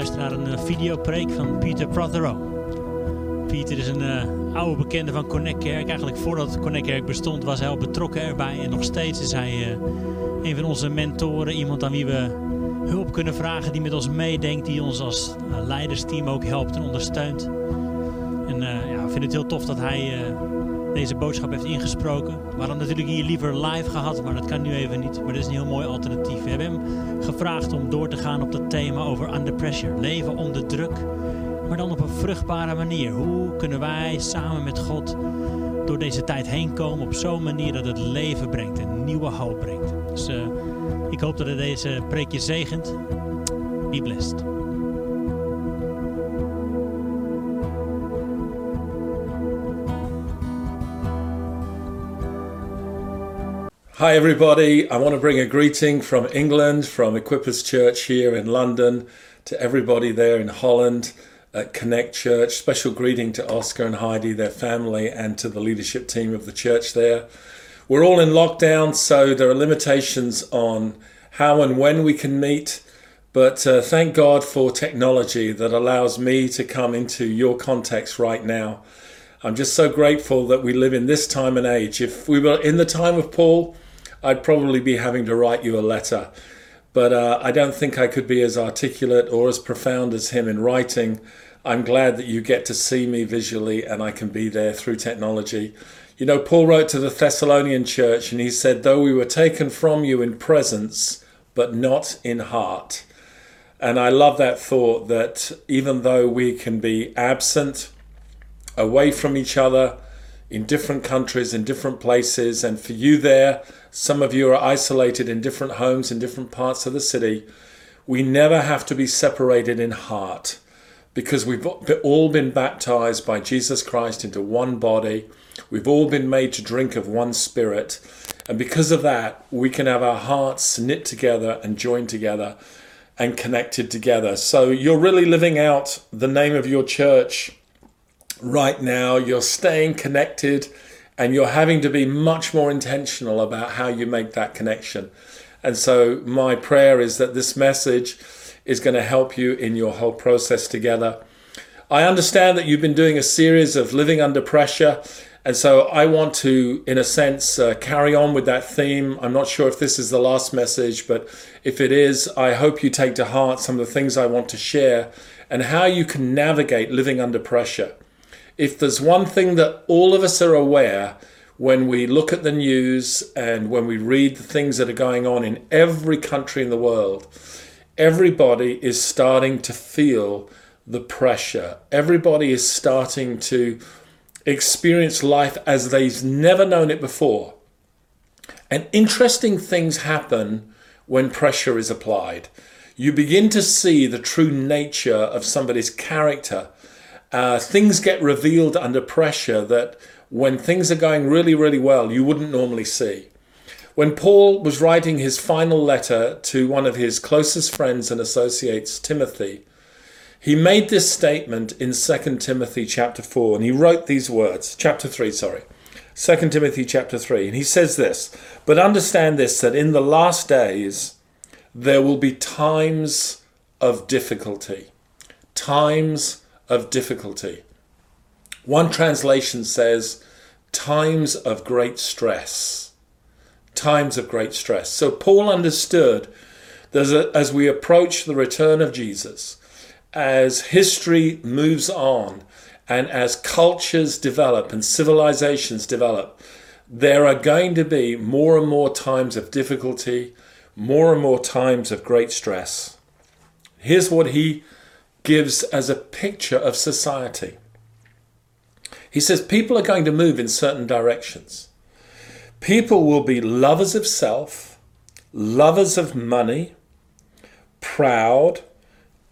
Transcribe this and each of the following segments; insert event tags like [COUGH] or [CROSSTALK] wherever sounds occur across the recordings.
luisteren naar een uh, videopreek van Peter Prothero. Pieter is een uh, oude bekende van Connect Kerk. Eigenlijk voordat Connect Kerk bestond was hij al betrokken erbij. En nog steeds is hij uh, een van onze mentoren. Iemand aan wie we hulp kunnen vragen, die met ons meedenkt. Die ons als leidersteam ook helpt en ondersteunt. En ja, ik vind het heel tof dat hij deze boodschap heeft ingesproken. We hadden natuurlijk hier liever live gehad, maar dat kan nu even niet. Maar dit is een heel mooi alternatief. We hebben hem gevraagd om door te gaan op het thema over under pressure. Leven onder druk, maar dan op een vruchtbare manier. Hoe kunnen wij samen met God door deze tijd heen komen op zo'n manier dat het leven brengt en nieuwe hoop brengt. Dus uh, ik hoop dat het deze preekje zegent. Be blessed. Hi, everybody. I want to bring a greeting from England, from Equippers Church here in London, to everybody there in Holland at Connect Church. Special greeting to Oscar and Heidi, their family, and to the leadership team of the church there. We're all in lockdown, so there are limitations on how and when we can meet. But uh, thank God for technology that allows me to come into your context right now. I'm just so grateful that we live in this time and age. If we were in the time of Paul, I'd probably be having to write you a letter. But uh, I don't think I could be as articulate or as profound as him in writing. I'm glad that you get to see me visually and I can be there through technology. You know, Paul wrote to the Thessalonian church and he said, Though we were taken from you in presence, but not in heart. And I love that thought that even though we can be absent, away from each other, in different countries, in different places, and for you there, some of you are isolated in different homes in different parts of the city. We never have to be separated in heart because we've all been baptized by Jesus Christ into one body. We've all been made to drink of one spirit. And because of that, we can have our hearts knit together and joined together and connected together. So you're really living out the name of your church right now. You're staying connected and you're having to be much more intentional about how you make that connection. And so, my prayer is that this message is going to help you in your whole process together. I understand that you've been doing a series of living under pressure. And so I want to, in a sense, uh, carry on with that theme. I'm not sure if this is the last message, but if it is, I hope you take to heart some of the things I want to share and how you can navigate living under pressure if there's one thing that all of us are aware when we look at the news and when we read the things that are going on in every country in the world, everybody is starting to feel the pressure. Everybody is starting to experience life as they've never known it before. And interesting things happen when pressure is applied. You begin to see the true nature of somebody's character uh, things get revealed under pressure that when things are going really, really well, you wouldn't normally see. When Paul was writing his final letter to one of his closest friends and associates, Timothy, he made this statement in 2 Timothy chapter 4, and he wrote these words, chapter 3, sorry. 2 Timothy chapter 3, and he says this, but understand this that in the last days there will be times of difficulty, times of difficulty. One translation says, times of great stress. Times of great stress. So Paul understood that as we approach the return of Jesus, as history moves on, and as cultures develop and civilizations develop, there are going to be more and more times of difficulty, more and more times of great stress. Here's what he gives as a picture of society. He says people are going to move in certain directions. People will be lovers of self, lovers of money, proud,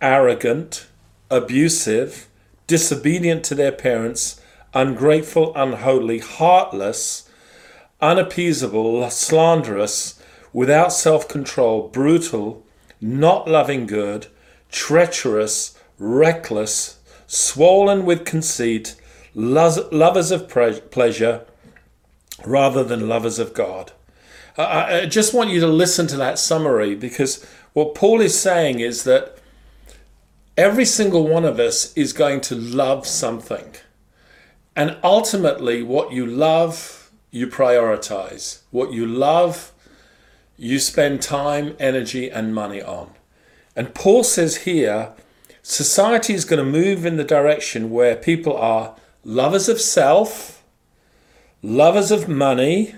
arrogant, abusive, disobedient to their parents, ungrateful, unholy, heartless, unappeasable, slanderous, without self control, brutal, not loving good, treacherous, reckless, swollen with conceit, lovers of pleasure rather than lovers of God. I just want you to listen to that summary because what Paul is saying is that every single one of us is going to love something. And ultimately, what you love, you prioritize. What you love, you spend time, energy, and money on. And Paul says here society is going to move in the direction where people are lovers of self, lovers of money,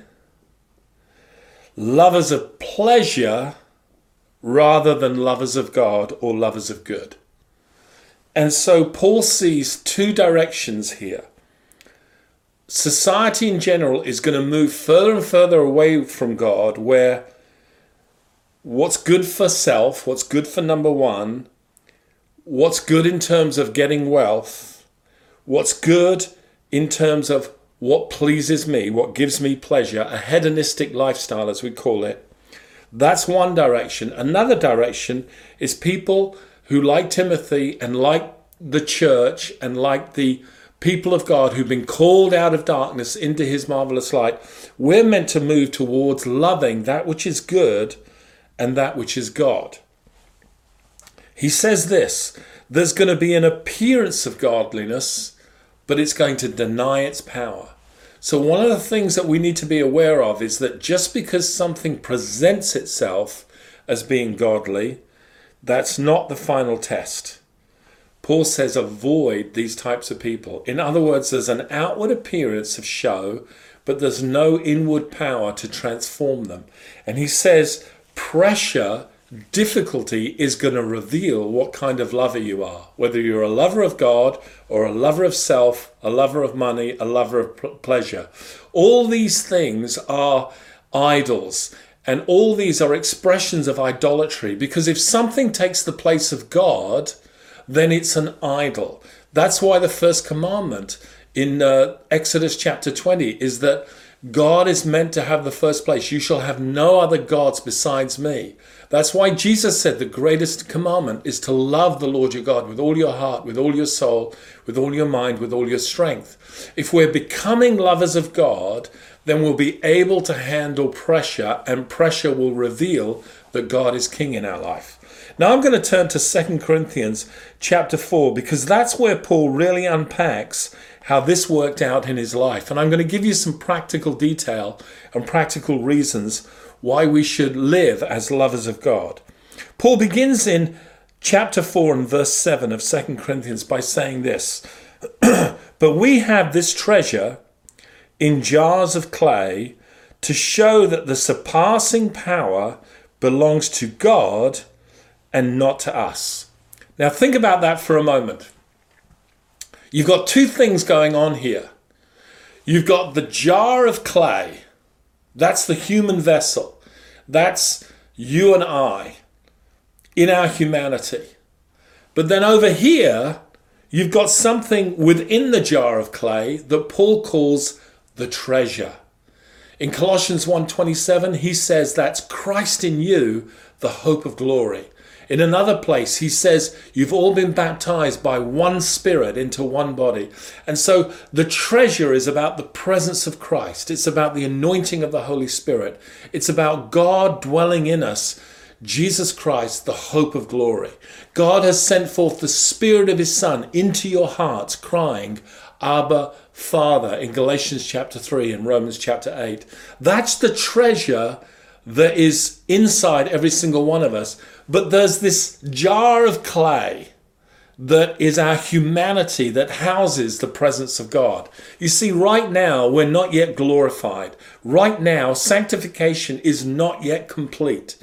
lovers of pleasure, rather than lovers of God or lovers of good. And so Paul sees two directions here. Society in general is going to move further and further away from God, where what's good for self, what's good for number one, what's good in terms of getting wealth, what's good in terms of what pleases me, what gives me pleasure, a hedonistic lifestyle, as we call it. That's one direction. Another direction is people who, like Timothy and like the church and like the people of God who've been called out of darkness into his marvelous light, we're meant to move towards loving that which is good and that which is God. He says this there's going to be an appearance of godliness, but it's going to deny its power. So, one of the things that we need to be aware of is that just because something presents itself as being godly, that's not the final test. Paul says avoid these types of people. In other words, there's an outward appearance of show, but there's no inward power to transform them. And he says pressure, difficulty is going to reveal what kind of lover you are. Whether you're a lover of God or a lover of self, a lover of money, a lover of pleasure. All these things are idols. And all these are expressions of idolatry because if something takes the place of God, then it's an idol. That's why the first commandment in uh, Exodus chapter 20 is that God is meant to have the first place. You shall have no other gods besides me. That's why Jesus said the greatest commandment is to love the Lord your God with all your heart, with all your soul, with all your mind, with all your strength. If we're becoming lovers of God, then we'll be able to handle pressure, and pressure will reveal that God is king in our life. Now I'm going to turn to 2 Corinthians chapter 4 because that's where Paul really unpacks how this worked out in his life. And I'm going to give you some practical detail and practical reasons why we should live as lovers of God. Paul begins in chapter 4 and verse 7 of 2 Corinthians by saying this [CLEARS THROAT] But we have this treasure in jars of clay to show that the surpassing power belongs to God and not to us. Now, think about that for a moment. You've got two things going on here. You've got the jar of clay, that's the human vessel, that's you and I in our humanity. But then over here, you've got something within the jar of clay that Paul calls the treasure. In Colossians 1:27 he says that's Christ in you, the hope of glory. In another place, he says, You've all been baptized by one Spirit into one body. And so the treasure is about the presence of Christ, it's about the anointing of the Holy Spirit, it's about God dwelling in us. Jesus Christ, the hope of glory. God has sent forth the Spirit of His Son into your hearts, crying, Abba, Father, in Galatians chapter 3 and Romans chapter 8. That's the treasure that is inside every single one of us. But there's this jar of clay that is our humanity that houses the presence of God. You see, right now, we're not yet glorified. Right now, sanctification is not yet complete.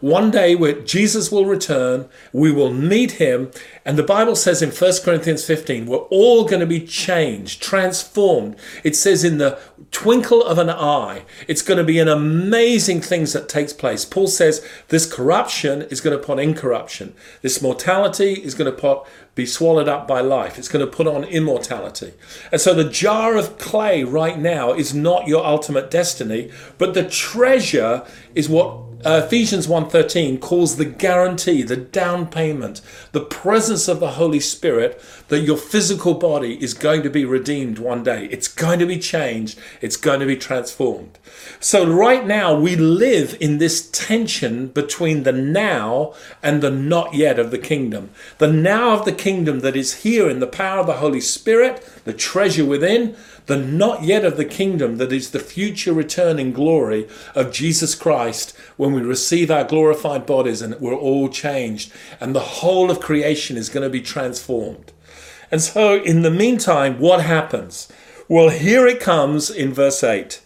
One day Jesus will return, we will meet him, and the Bible says in 1 Corinthians 15, we're all going to be changed, transformed. It says in the twinkle of an eye, it's going to be an amazing things that takes place. Paul says this corruption is going to put incorruption. This mortality is going to put be swallowed up by life. It's going to put on immortality. And so the jar of clay right now is not your ultimate destiny, but the treasure is what uh, Ephesians 1:13 calls the guarantee, the down payment, the presence of the Holy Spirit that your physical body is going to be redeemed one day. It's going to be changed, it's going to be transformed. So right now we live in this tension between the now and the not yet of the kingdom. The now of the kingdom that is here in the power of the Holy Spirit, the treasure within, the not yet of the kingdom that is the future return in glory of Jesus Christ when we receive our glorified bodies and we're all changed and the whole of creation is going to be transformed. And so, in the meantime, what happens? Well, here it comes in verse 8.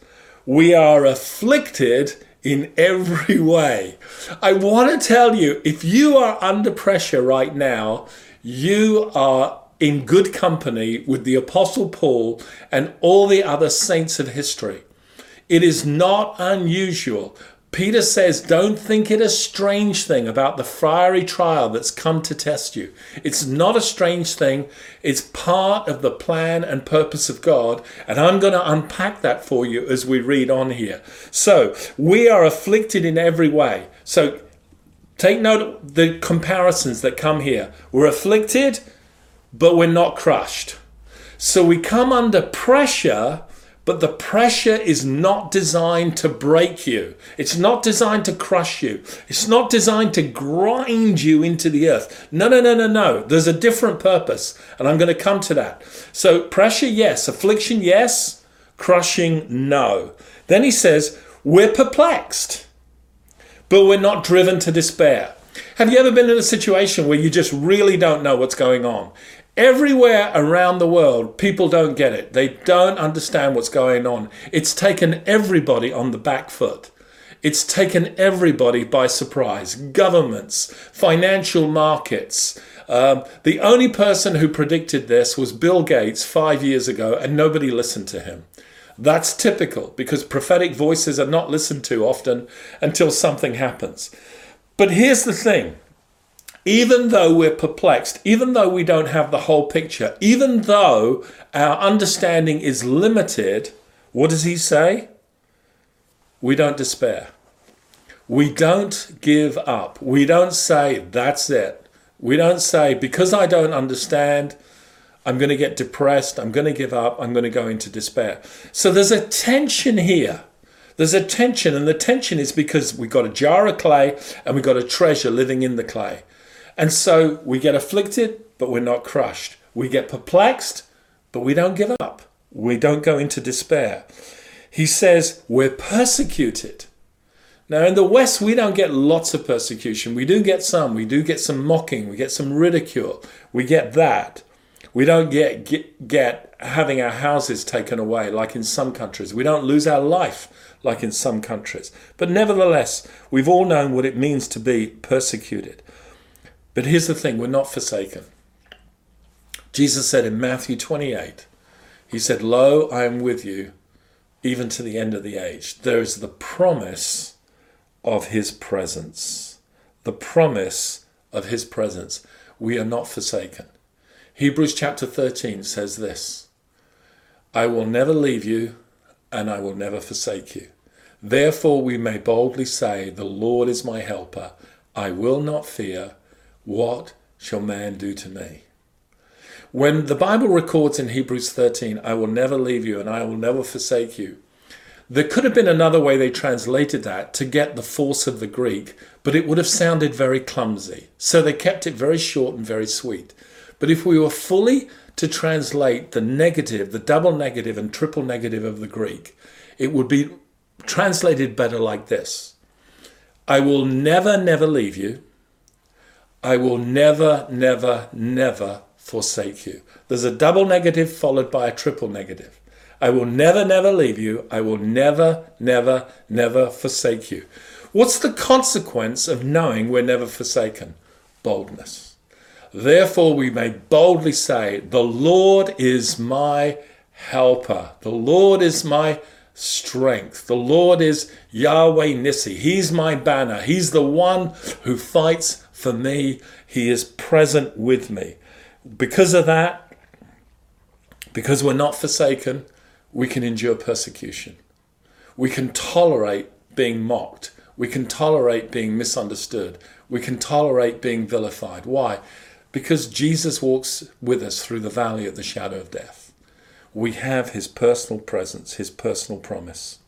We are afflicted in every [LAUGHS] way. I want to tell you if you are under pressure right now, you are in good company with the Apostle Paul and all the other saints of history. It is not unusual. Peter says, Don't think it a strange thing about the fiery trial that's come to test you. It's not a strange thing. It's part of the plan and purpose of God. And I'm going to unpack that for you as we read on here. So, we are afflicted in every way. So, take note of the comparisons that come here. We're afflicted but we're not crushed. So we come under pressure, but the pressure is not designed to break you. It's not designed to crush you. It's not designed to grind you into the earth. No, no, no, no, no. There's a different purpose, and I'm going to come to that. So, pressure, yes. Affliction, yes. Crushing, no. Then he says, We're perplexed, but we're not driven to despair. Have you ever been in a situation where you just really don't know what's going on? Everywhere around the world, people don't get it. They don't understand what's going on. It's taken everybody on the back foot. It's taken everybody by surprise. Governments, financial markets. Um, the only person who predicted this was Bill Gates five years ago, and nobody listened to him. That's typical because prophetic voices are not listened to often until something happens. But here's the thing even though we're perplexed, even though we don't have the whole picture, even though our understanding is limited, what does he say? We don't despair. We don't give up. We don't say, that's it. We don't say, because I don't understand, I'm going to get depressed, I'm going to give up, I'm going to go into despair. So there's a tension here. There's a tension, and the tension is because we've got a jar of clay and we've got a treasure living in the clay. And so we get afflicted, but we're not crushed. We get perplexed, but we don't give up. We don't go into despair. He says we're persecuted. Now, in the West, we don't get lots of persecution. We do get some. We do get some mocking. We get some ridicule. We get that. We don't get, get, get having our houses taken away like in some countries. We don't lose our life like in some countries. But nevertheless, we've all known what it means to be persecuted. But here's the thing we're not forsaken. Jesus said in Matthew 28, He said, Lo, I am with you even to the end of the age. There is the promise of His presence. The promise of His presence. We are not forsaken. Hebrews chapter 13 says this I will never leave you and I will never forsake you. Therefore, we may boldly say, The Lord is my helper. I will not fear. What shall man do to me? When the Bible records in Hebrews 13, I will never leave you and I will never forsake you, there could have been another way they translated that to get the force of the Greek, but it would have sounded very clumsy. So they kept it very short and very sweet. But if we were fully to translate the negative, the double negative and triple negative of the Greek, it would be translated better like this I will never, never leave you. I will never, never, never forsake you. There's a double negative followed by a triple negative. I will never, never leave you. I will never, never, never forsake you. What's the consequence of knowing we're never forsaken? Boldness. Therefore, we may boldly say, The Lord is my helper. The Lord is my strength. The Lord is Yahweh Nissi. He's my banner. He's the one who fights for me. He is present with me. Because of that, because we're not forsaken, we can endure persecution. We can tolerate being mocked. We can tolerate being misunderstood. We can tolerate being vilified. Why? Because Jesus walks with us through the valley of the shadow of death. We have his personal presence, his personal promise.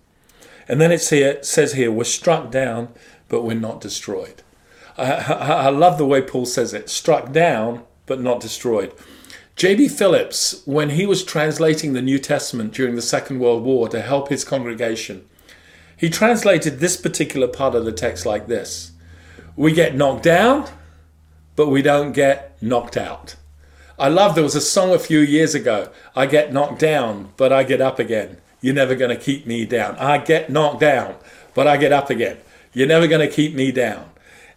And then it says here, we're struck down, but we're not destroyed. I, I, I love the way Paul says it struck down, but not destroyed. J.B. Phillips, when he was translating the New Testament during the Second World War to help his congregation, he translated this particular part of the text like this We get knocked down, but we don't get knocked out. I love there was a song a few years ago I get knocked down, but I get up again. You're never going to keep me down. I get knocked down, but I get up again. You're never going to keep me down.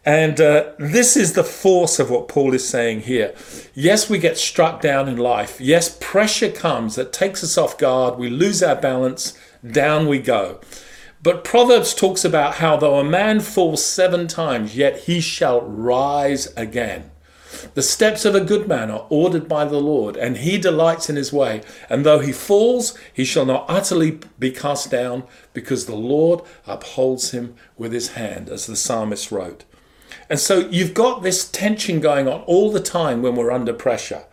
And uh, this is the force of what Paul is saying here. Yes, we get struck down in life. Yes, pressure comes that takes us off guard. We lose our balance. Down we go. But Proverbs talks about how though a man falls seven times, yet he shall rise again. The steps of a good man are ordered by the Lord, and he delights in his way. And though he falls, he shall not utterly be cast down, because the Lord upholds him with his hand, as the psalmist wrote. And so you've got this tension going on all the time when we're under pressure.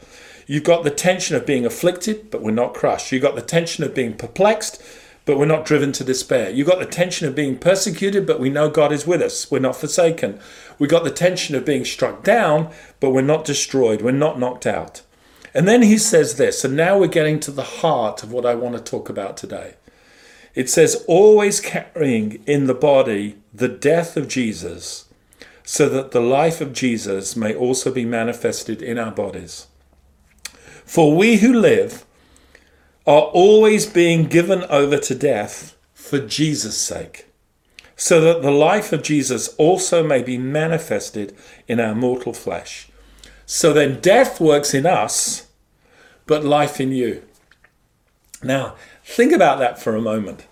You've got the tension of being afflicted, but we're not crushed. You've got the tension of being perplexed, but we're not driven to despair. You've got the tension of being persecuted, but we know God is with us. We're not forsaken. We've got the tension of being struck down, but we're not destroyed. We're not knocked out. And then he says this, and now we're getting to the heart of what I want to talk about today. It says, always carrying in the body the death of Jesus, so that the life of Jesus may also be manifested in our bodies. For we who live, are always being given over to death for Jesus' sake, so that the life of Jesus also may be manifested in our mortal flesh. So then death works in us, but life in you. Now, think about that for a moment.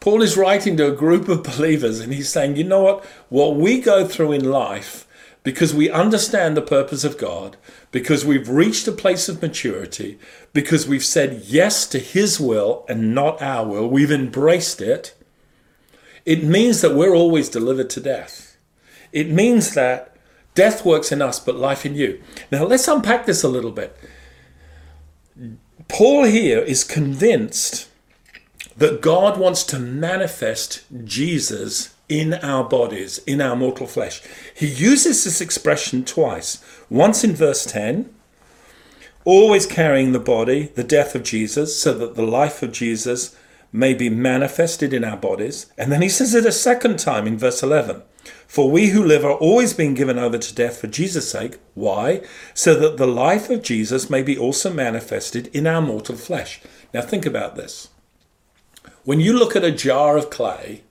Paul is writing to a group of [LAUGHS] believers and he's saying, you know what? What we go through in life because we understand the purpose of God, because we've reached a place of maturity, because we've said yes to His will and not our will, we've embraced it, it means that we're always delivered to death. It means that death works in us, but life in you. Now, let's unpack this a little bit. Paul here is convinced that God wants to manifest Jesus in our bodies, in our mortal flesh. He uses this expression twice. Once in verse 10, always carrying the body, the death of Jesus, so that the life of Jesus may be manifested in our bodies. And then he says it a second time in verse 11. For we who live are always being given over to death for Jesus' sake. Why? So that the life of Jesus may be also manifested in our mortal flesh. Now think about this. When you look at a jar of clay,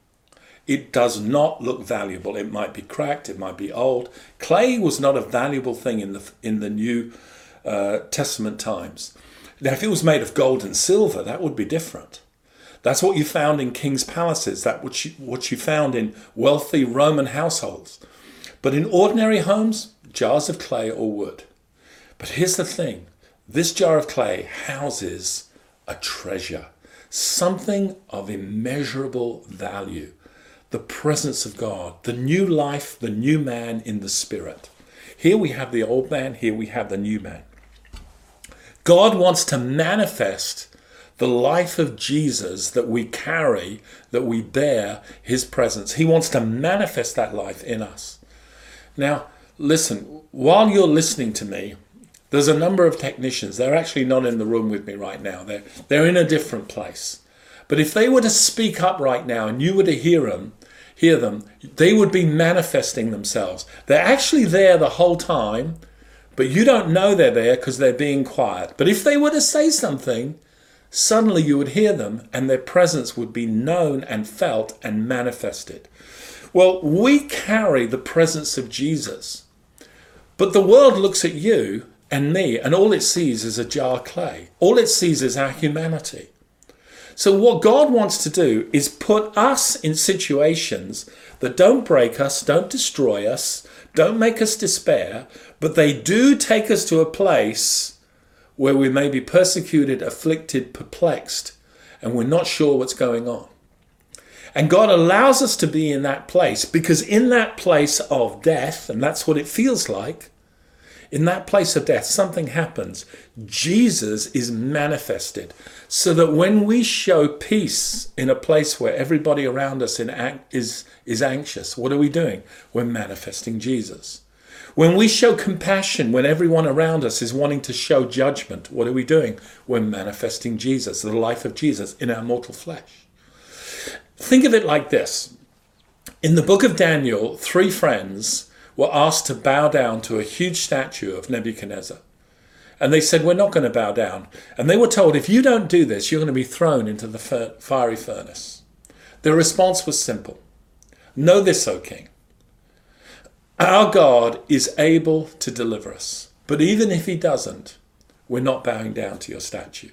it does not look valuable. It might be cracked, it might be old. Clay was not a valuable thing in the in the New uh, Testament times. Now, if it was made of gold and silver, that would be different. That's what you found in kings' palaces. That what you, what you found in wealthy Roman households. But in ordinary homes, jars of clay or wood. But here's the thing: this jar of clay houses a treasure, something of immeasurable value the presence of God, the new life, the new man in the Spirit. Here we have the old man, here we have the new man. God wants to manifest the life of Jesus that we carry, that we bear his presence. He wants to manifest that life in us. Now, listen, while you're listening to me, there's a number of technicians. They're actually not in the room with me right now. They're, they're in a different place. But if they were to speak up right now and you were to hear them, hear them, they would be manifesting themselves. They're actually there the whole time, but you don't know they're there because they're being quiet. But if they were to say something, suddenly you would hear them and their presence would be known and felt and manifested. Well, we carry the presence of Jesus, but the world looks at you and me and all it sees is a jar clay. All it sees is our humanity. So, what God wants to do is put us in situations that don't break us, don't destroy us, don't make us despair, but they do take us to a place where we may be persecuted, afflicted, perplexed, and we're not sure what's going on. And God allows us to be in that place because in that place of death, and that's what it feels like, in that place of death, something happens. Jesus is manifested so that when we show peace in a place where everybody around us is, is anxious, what are we doing? We're manifesting Jesus. When we show compassion, when everyone around us is wanting to show judgment, what are we doing? We're manifesting Jesus, the life of Jesus in our mortal flesh. Think of it like this In the book of Daniel, three friends were asked to bow down to a huge statue of Nebuchadnezzar. And they said, We're not going to bow down. And they were told, If you don't do this, you're going to be thrown into the fiery furnace. Their response was simple Know this, O king. Our God is able to deliver us. But even if he doesn't, we're not bowing down to your statue.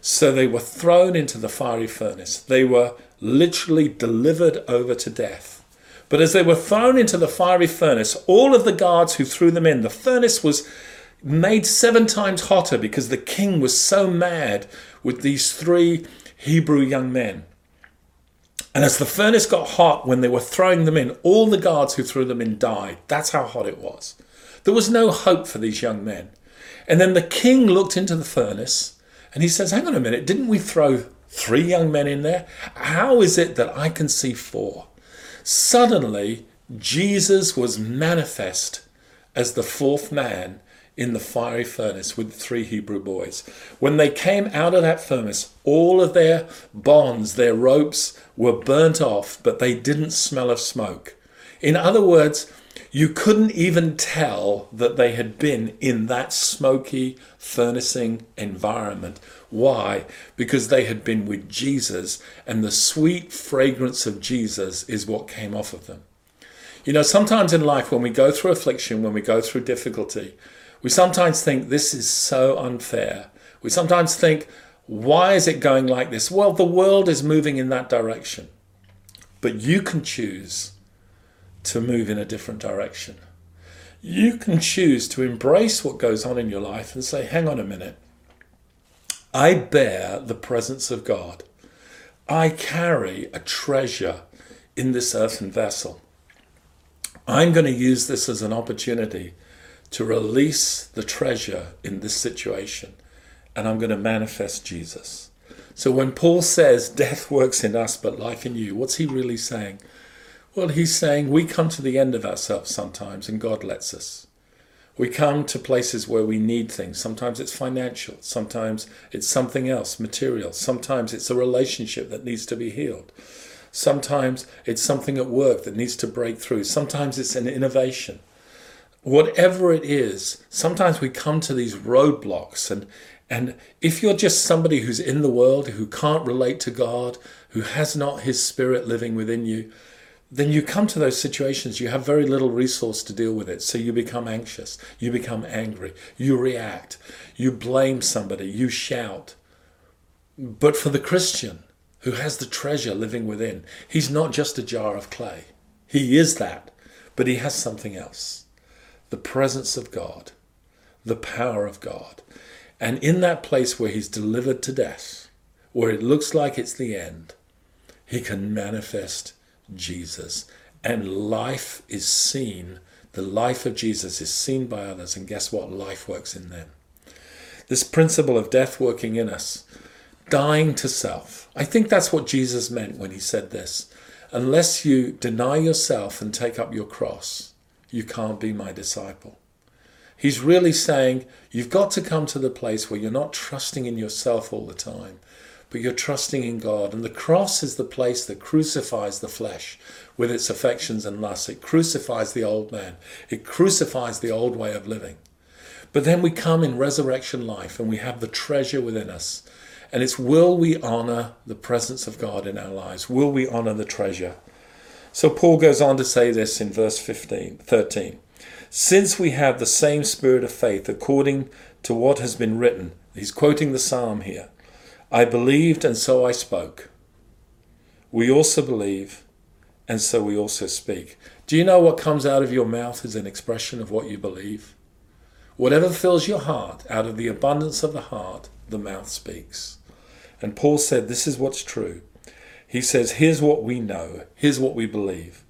So they were thrown into the fiery furnace. They were literally delivered over to death. But as they were thrown into the fiery furnace, all of the guards who threw them in, the furnace was made seven times hotter because the king was so mad with these three Hebrew young men. And as the furnace got hot when they were throwing them in, all the guards who threw them in died. That's how hot it was. There was no hope for these young men. And then the king looked into the furnace and he says, Hang on a minute, didn't we throw three young men in there? How is it that I can see four? Suddenly, Jesus was manifest as the fourth man in the fiery furnace with three Hebrew boys. When they came out of that furnace, all of their bonds, their ropes were burnt off, but they didn't smell of smoke. In other words, you couldn't even tell that they had been in that smoky, furnacing environment. Why? Because they had been with Jesus, and the sweet fragrance of Jesus is what came off of them. You know, sometimes in life, when we go through affliction, when we go through difficulty, we sometimes think this is so unfair. We sometimes think, why is it going like this? Well, the world is moving in that direction. But you can choose to move in a different direction. You can choose to embrace what goes on in your life and say, hang on a minute. I bear the presence of God. I carry a treasure in this earthen vessel. I'm going to use this as an opportunity to release the treasure in this situation, and I'm going to manifest Jesus. So when Paul says death works in us but life in you, what's he really saying? Well, he's saying we come to the end of ourselves sometimes and God lets us. We come to places where we need things. Sometimes it's financial, sometimes it's something else, material, sometimes it's a relationship that needs to be healed. Sometimes it's something at work that needs to break through. Sometimes it's an innovation whatever it is, sometimes we come to these roadblocks and and if you're just somebody who's in the world who can't relate to God, who has not his spirit living within you, then you come to those situations, you have very little resource to deal with it. So you become anxious, you become angry, you react, you blame somebody, you shout. But for the Christian who has the treasure living within, he's not just a jar of clay. He is that, but he has something else the presence of God, the power of God. And in that place where he's delivered to death, where it looks like it's the end, he can manifest Jesus. And life is seen, the life of Jesus is seen by others. And guess what? Life works in them. This principle of death working in us, dying to self. I think that's what Jesus meant when he said this. Unless you deny yourself and take up your cross, you can't be my disciple. He's really saying you've got to come to the place where you're not trusting in yourself all the time, but you're trusting in God. And the cross is the place that crucifies the flesh with its affections and lusts. It crucifies the old man, it crucifies the old way of living. But then we come in resurrection life and we have the treasure within us. And it's will we honor the presence of God in our lives? Will we honor the treasure? So Paul goes on to say this in verse 15, 13. Since we have the same spirit of faith according to what has been written, he's quoting the psalm here I believed and so I spoke. We also believe and so we also speak. Do you know what comes out of your mouth is an expression of what you believe? Whatever fills your heart, out of the abundance of the heart, the mouth speaks. And Paul said, This is what's true. He says, Here's what we know, here's what we believe.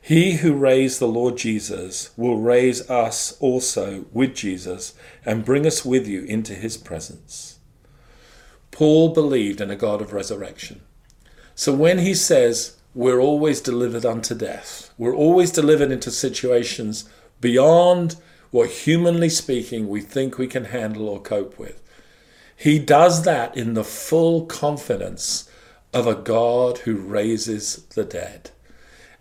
He who raised the Lord Jesus will raise us also with Jesus and bring us with you into his presence. Paul believed in a God of resurrection. So when he says, we're always delivered unto death, we're always delivered into situations beyond what humanly speaking we think we can handle or cope with. He does that in the full confidence of a God who raises the dead.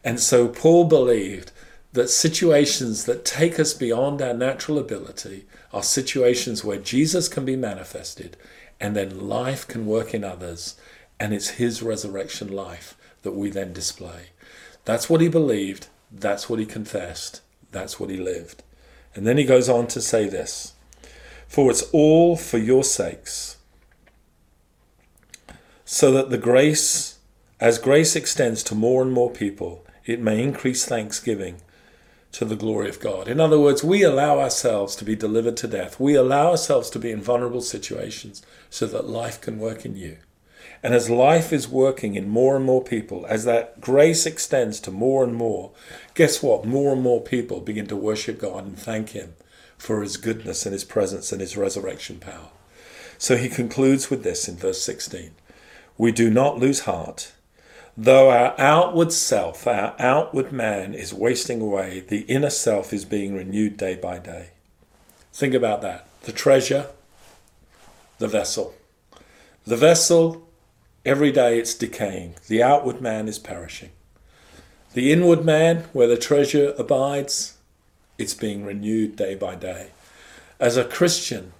And so Paul believed that situations that take us beyond our natural ability are situations where Jesus can be manifested and then life can work in others. And it's his resurrection life that we then display. That's what he believed. That's what he confessed. That's what he lived. And then he goes on to say this For it's all for your sakes, so that the grace, as grace extends to more and more people, it may increase thanksgiving to the glory of God. In other words, we allow ourselves to be delivered to death. We allow ourselves to be in vulnerable situations so that life can work in you. And as life is working in more and more people, as that grace extends to more and more, guess what? More and more people begin to worship God and thank Him for His goodness and His presence and His resurrection power. So he concludes with this in verse 16 We do not lose heart. Though our outward self, our outward man is wasting away, the inner self is being renewed day by day. Think about that. The treasure, the vessel. The vessel, every day it's decaying. The outward man is perishing. The inward man, where the treasure abides, it's being renewed day by day. As a Christian,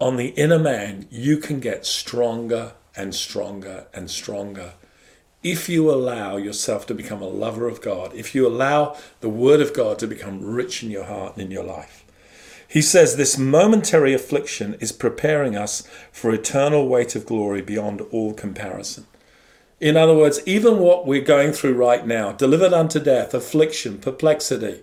on the inner man, you can get stronger and stronger and stronger if you allow yourself to become a lover of God, if you allow the Word of God to become rich in your heart and in your life. He says this momentary affliction is preparing us for eternal weight of glory beyond all comparison. In other words, even what we're going through right now, delivered unto death, affliction, perplexity,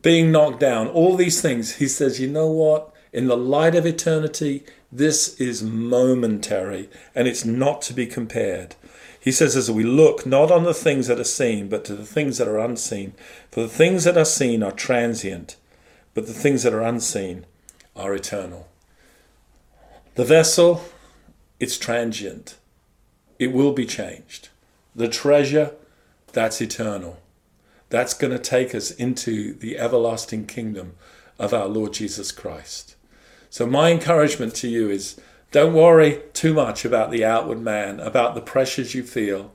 being knocked down, all these things, he says, you know what? In the light of eternity, this is momentary and it's not to be compared he says, as we look not on the things that are seen, but to the things that are unseen. For the things that are seen are transient, but the things that are unseen are eternal. The vessel, it's transient. It will be changed. The treasure, that's eternal. That's going to take us into the everlasting kingdom of our Lord Jesus Christ. So, my encouragement to you is don't worry too much about the outward man, about the pressures you feel.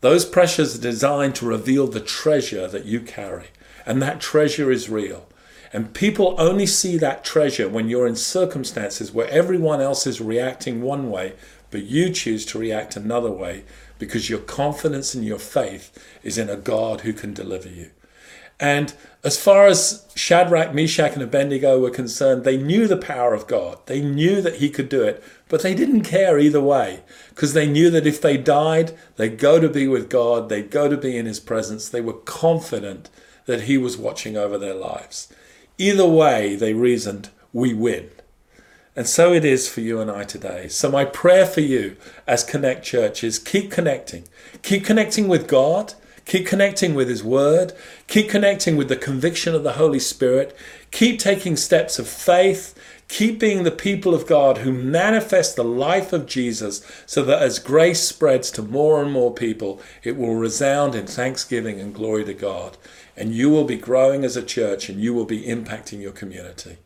Those pressures are designed to reveal the treasure that you carry, and that treasure is real. And people only see that treasure when you're in circumstances where everyone else is reacting one way, but you choose to react another way because your confidence and your faith is in a God who can deliver you. And as far as Shadrach, Meshach, and Abednego were concerned, they knew the power of God. They knew that he could do it, but they didn't care either way because they knew that if they died, they'd go to be with God, they'd go to be in his presence. They were confident that he was watching over their lives. Either way, they reasoned, we win. And so it is for you and I today. So, my prayer for you as Connect Church is keep connecting. Keep connecting with God Keep connecting with His Word. Keep connecting with the conviction of the Holy Spirit. Keep taking steps of faith. Keep being the people of God who manifest the life of Jesus so that as grace spreads to more and more people, it will resound in thanksgiving and glory to God. And you will be growing as a church and you will be impacting your community.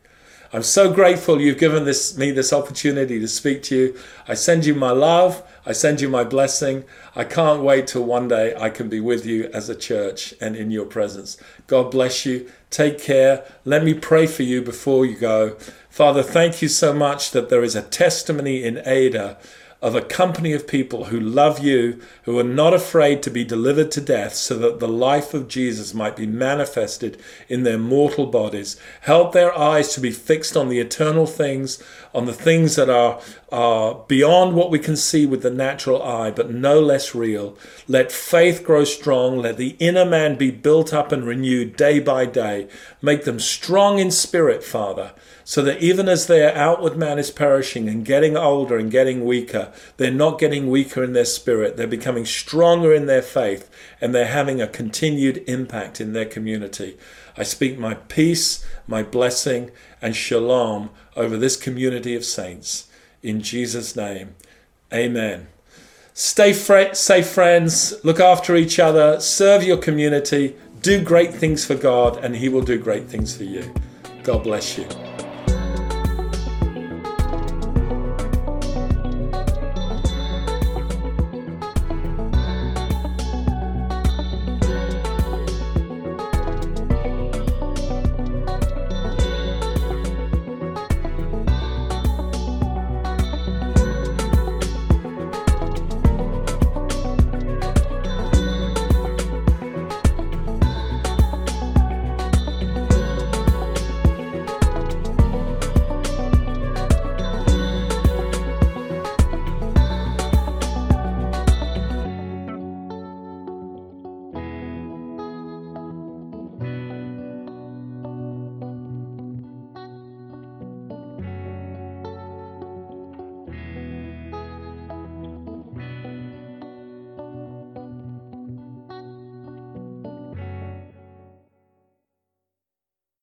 I'm so grateful you've given this, me this opportunity to speak to you. I send you my love. I send you my blessing. I can't wait till one day I can be with you as a church and in your presence. God bless you. Take care. Let me pray for you before you go. Father, thank you so much that there is a testimony in Ede of a company of people who love you, who are not afraid to be delivered to death so that the life of Jesus might be manifested in their mortal bodies. Help their eyes to be fixed on the eternal things, on the things that are, are beyond what we can see with the natural eye, but no less real. Let faith grow strong. Let the inner man be built up and renewed day by day. Make them strong in spirit, Father so that even as their outward man is perishing and getting older and getting weaker, they're not getting weaker in their spirit. They're becoming stronger in their faith and they're having a continued impact in their community. I speak my peace, my blessing, and shalom over this community of saints. In Jesus' name, amen. Stay fr- safe, friends. Look after each other. Serve your community. Do great things for God, and He will do great things for you. God bless you.